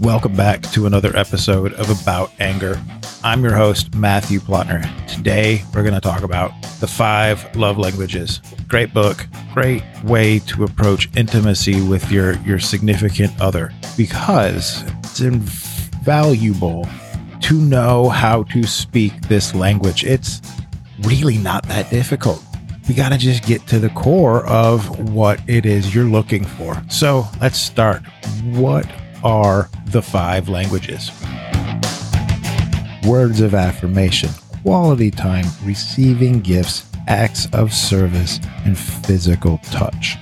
Welcome back to another episode of About Anger. I'm your host, Matthew Plotner. Today, we're going to talk about the five love languages. Great book, great way to approach intimacy with your, your significant other because it's invaluable to know how to speak this language. It's really not that difficult. We got to just get to the core of what it is you're looking for. So let's start. What are the five languages? Words of affirmation, quality time, receiving gifts, acts of service, and physical touch.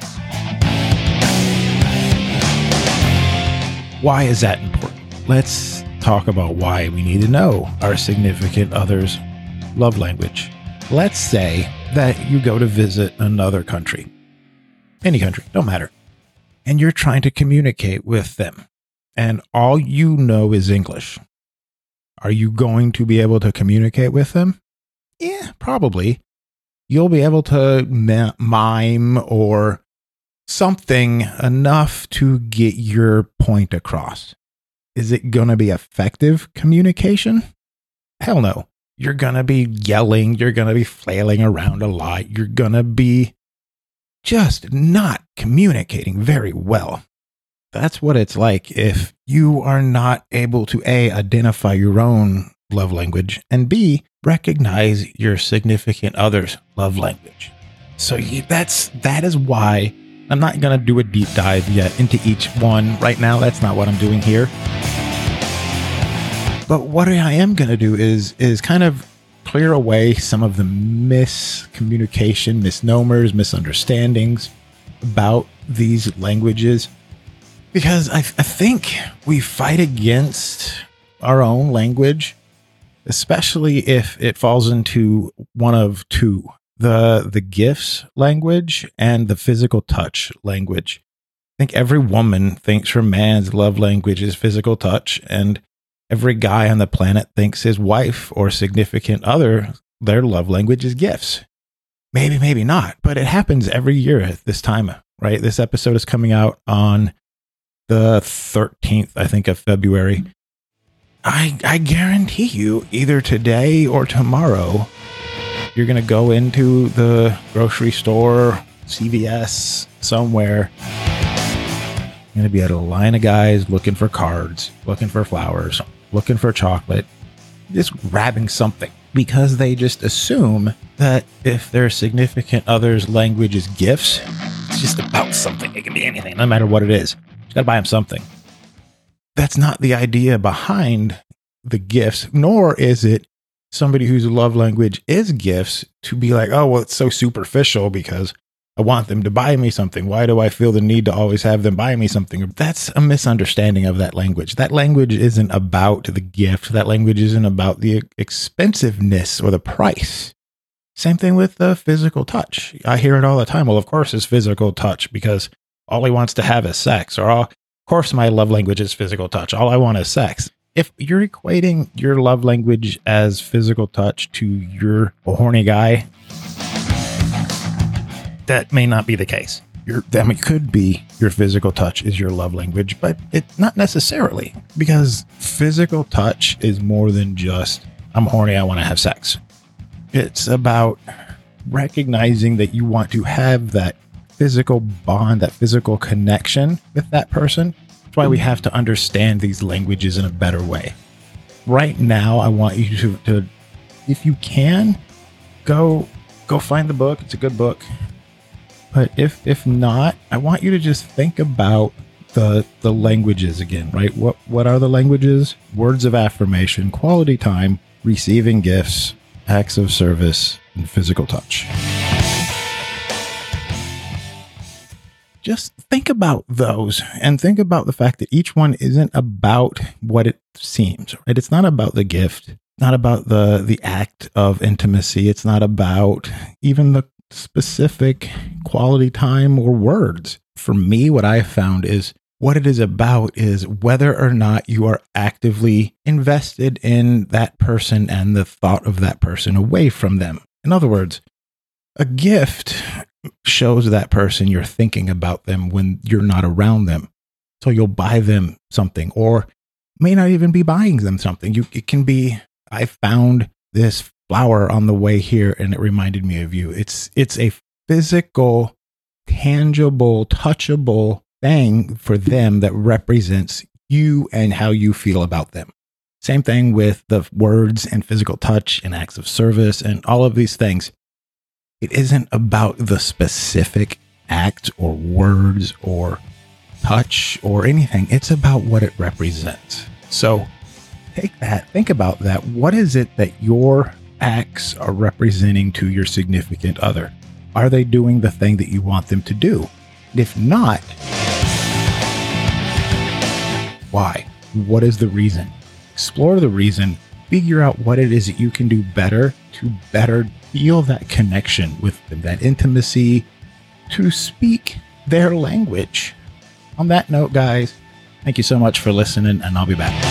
Why is that important? Let's talk about why we need to know our significant other's love language. Let's say that you go to visit another country, any country, don't matter, and you're trying to communicate with them and all you know is English, are you going to be able to communicate with them? Yeah, probably. You'll be able to mime or something enough to get your point across. Is it going to be effective communication? Hell no. You're going to be yelling. You're going to be flailing around a lot. You're going to be just not communicating very well. That's what it's like if you are not able to A, identify your own love language, and B, recognize your significant other's love language. So that's that is why I'm not going to do a deep dive yet into each one right now. That's not what I'm doing here. But what I am going to do is is kind of clear away some of the miscommunication, misnomers, misunderstandings about these languages because I, I think we fight against our own language, especially if it falls into one of two the the gifts language and the physical touch language. I think every woman thinks her man's love language is physical touch, and every guy on the planet thinks his wife or significant other their love language is gifts. Maybe, maybe not, but it happens every year at this time, right? This episode is coming out on the 13th, I think, of February. I, I guarantee you, either today or tomorrow, you're going to go into the grocery store, CVS, somewhere. You're going to be at a line of guys looking for cards, looking for flowers, looking for chocolate, just grabbing something because they just assume that if their significant other's language is gifts, it's just about something. It can be anything, no matter what it is. Got to buy him something. That's not the idea behind the gifts, nor is it somebody whose love language is gifts to be like, oh, well, it's so superficial because I want them to buy me something. Why do I feel the need to always have them buy me something? That's a misunderstanding of that language. That language isn't about the gift. That language isn't about the expensiveness or the price. Same thing with the physical touch. I hear it all the time. Well, of course, it's physical touch because all he wants to have is sex, or all, of course, my love language is physical touch. All I want is sex. If you're equating your love language as physical touch to your a horny guy, that may not be the case. Your, I mean, it could be your physical touch is your love language, but it's not necessarily because physical touch is more than just I'm horny, I want to have sex. It's about recognizing that you want to have that physical bond, that physical connection with that person. That's why we have to understand these languages in a better way. Right now, I want you to, to if you can, go go find the book. It's a good book. But if if not, I want you to just think about the the languages again, right? What what are the languages? Words of affirmation, quality time, receiving gifts, acts of service, and physical touch. Just think about those and think about the fact that each one isn't about what it seems right? It's not about the gift not about the the act of intimacy. It's not about even the specific quality time or words. For me what i have found is what it is about is whether or not you are actively invested in that person and the thought of that person away from them. In other words a gift shows that person you're thinking about them when you're not around them. So you'll buy them something or may not even be buying them something. You, it can be, I found this flower on the way here and it reminded me of you. It's, it's a physical, tangible, touchable thing for them that represents you and how you feel about them. Same thing with the words and physical touch and acts of service and all of these things. It isn't about the specific act or words or touch or anything. It's about what it represents. So take that, think about that. What is it that your acts are representing to your significant other? Are they doing the thing that you want them to do? if not, why? What is the reason? Explore the reason, figure out what it is that you can do better to better feel that connection with them, that intimacy, to speak their language. On that note, guys, thank you so much for listening, and I'll be back.